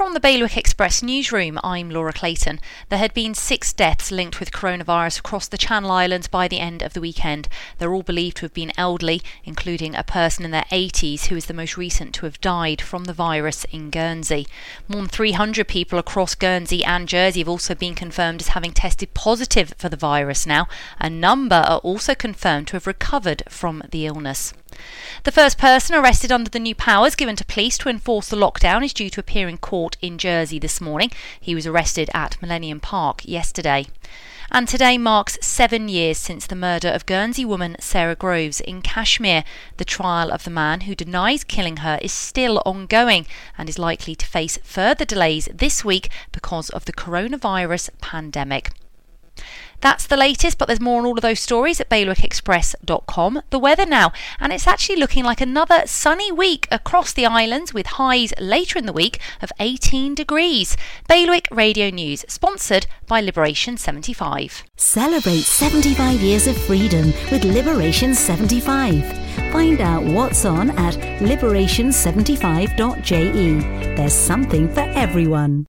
From the Bailiwick Express newsroom, I'm Laura Clayton. There had been six deaths linked with coronavirus across the Channel Islands by the end of the weekend. They're all believed to have been elderly, including a person in their 80s who is the most recent to have died from the virus in Guernsey. More than 300 people across Guernsey and Jersey have also been confirmed as having tested positive for the virus now. A number are also confirmed to have recovered from the illness. The first person arrested under the new powers given to police to enforce the lockdown is due to appear in court in Jersey this morning. He was arrested at Millennium Park yesterday. And today marks seven years since the murder of Guernsey woman Sarah Groves in Kashmir. The trial of the man who denies killing her is still ongoing and is likely to face further delays this week because of the coronavirus pandemic. That's the latest, but there's more on all of those stories at bailiwickexpress.com. The weather now, and it's actually looking like another sunny week across the islands with highs later in the week of 18 degrees. Bailiwick Radio News, sponsored by Liberation 75. Celebrate 75 years of freedom with Liberation 75. Find out what's on at liberation75.je. There's something for everyone.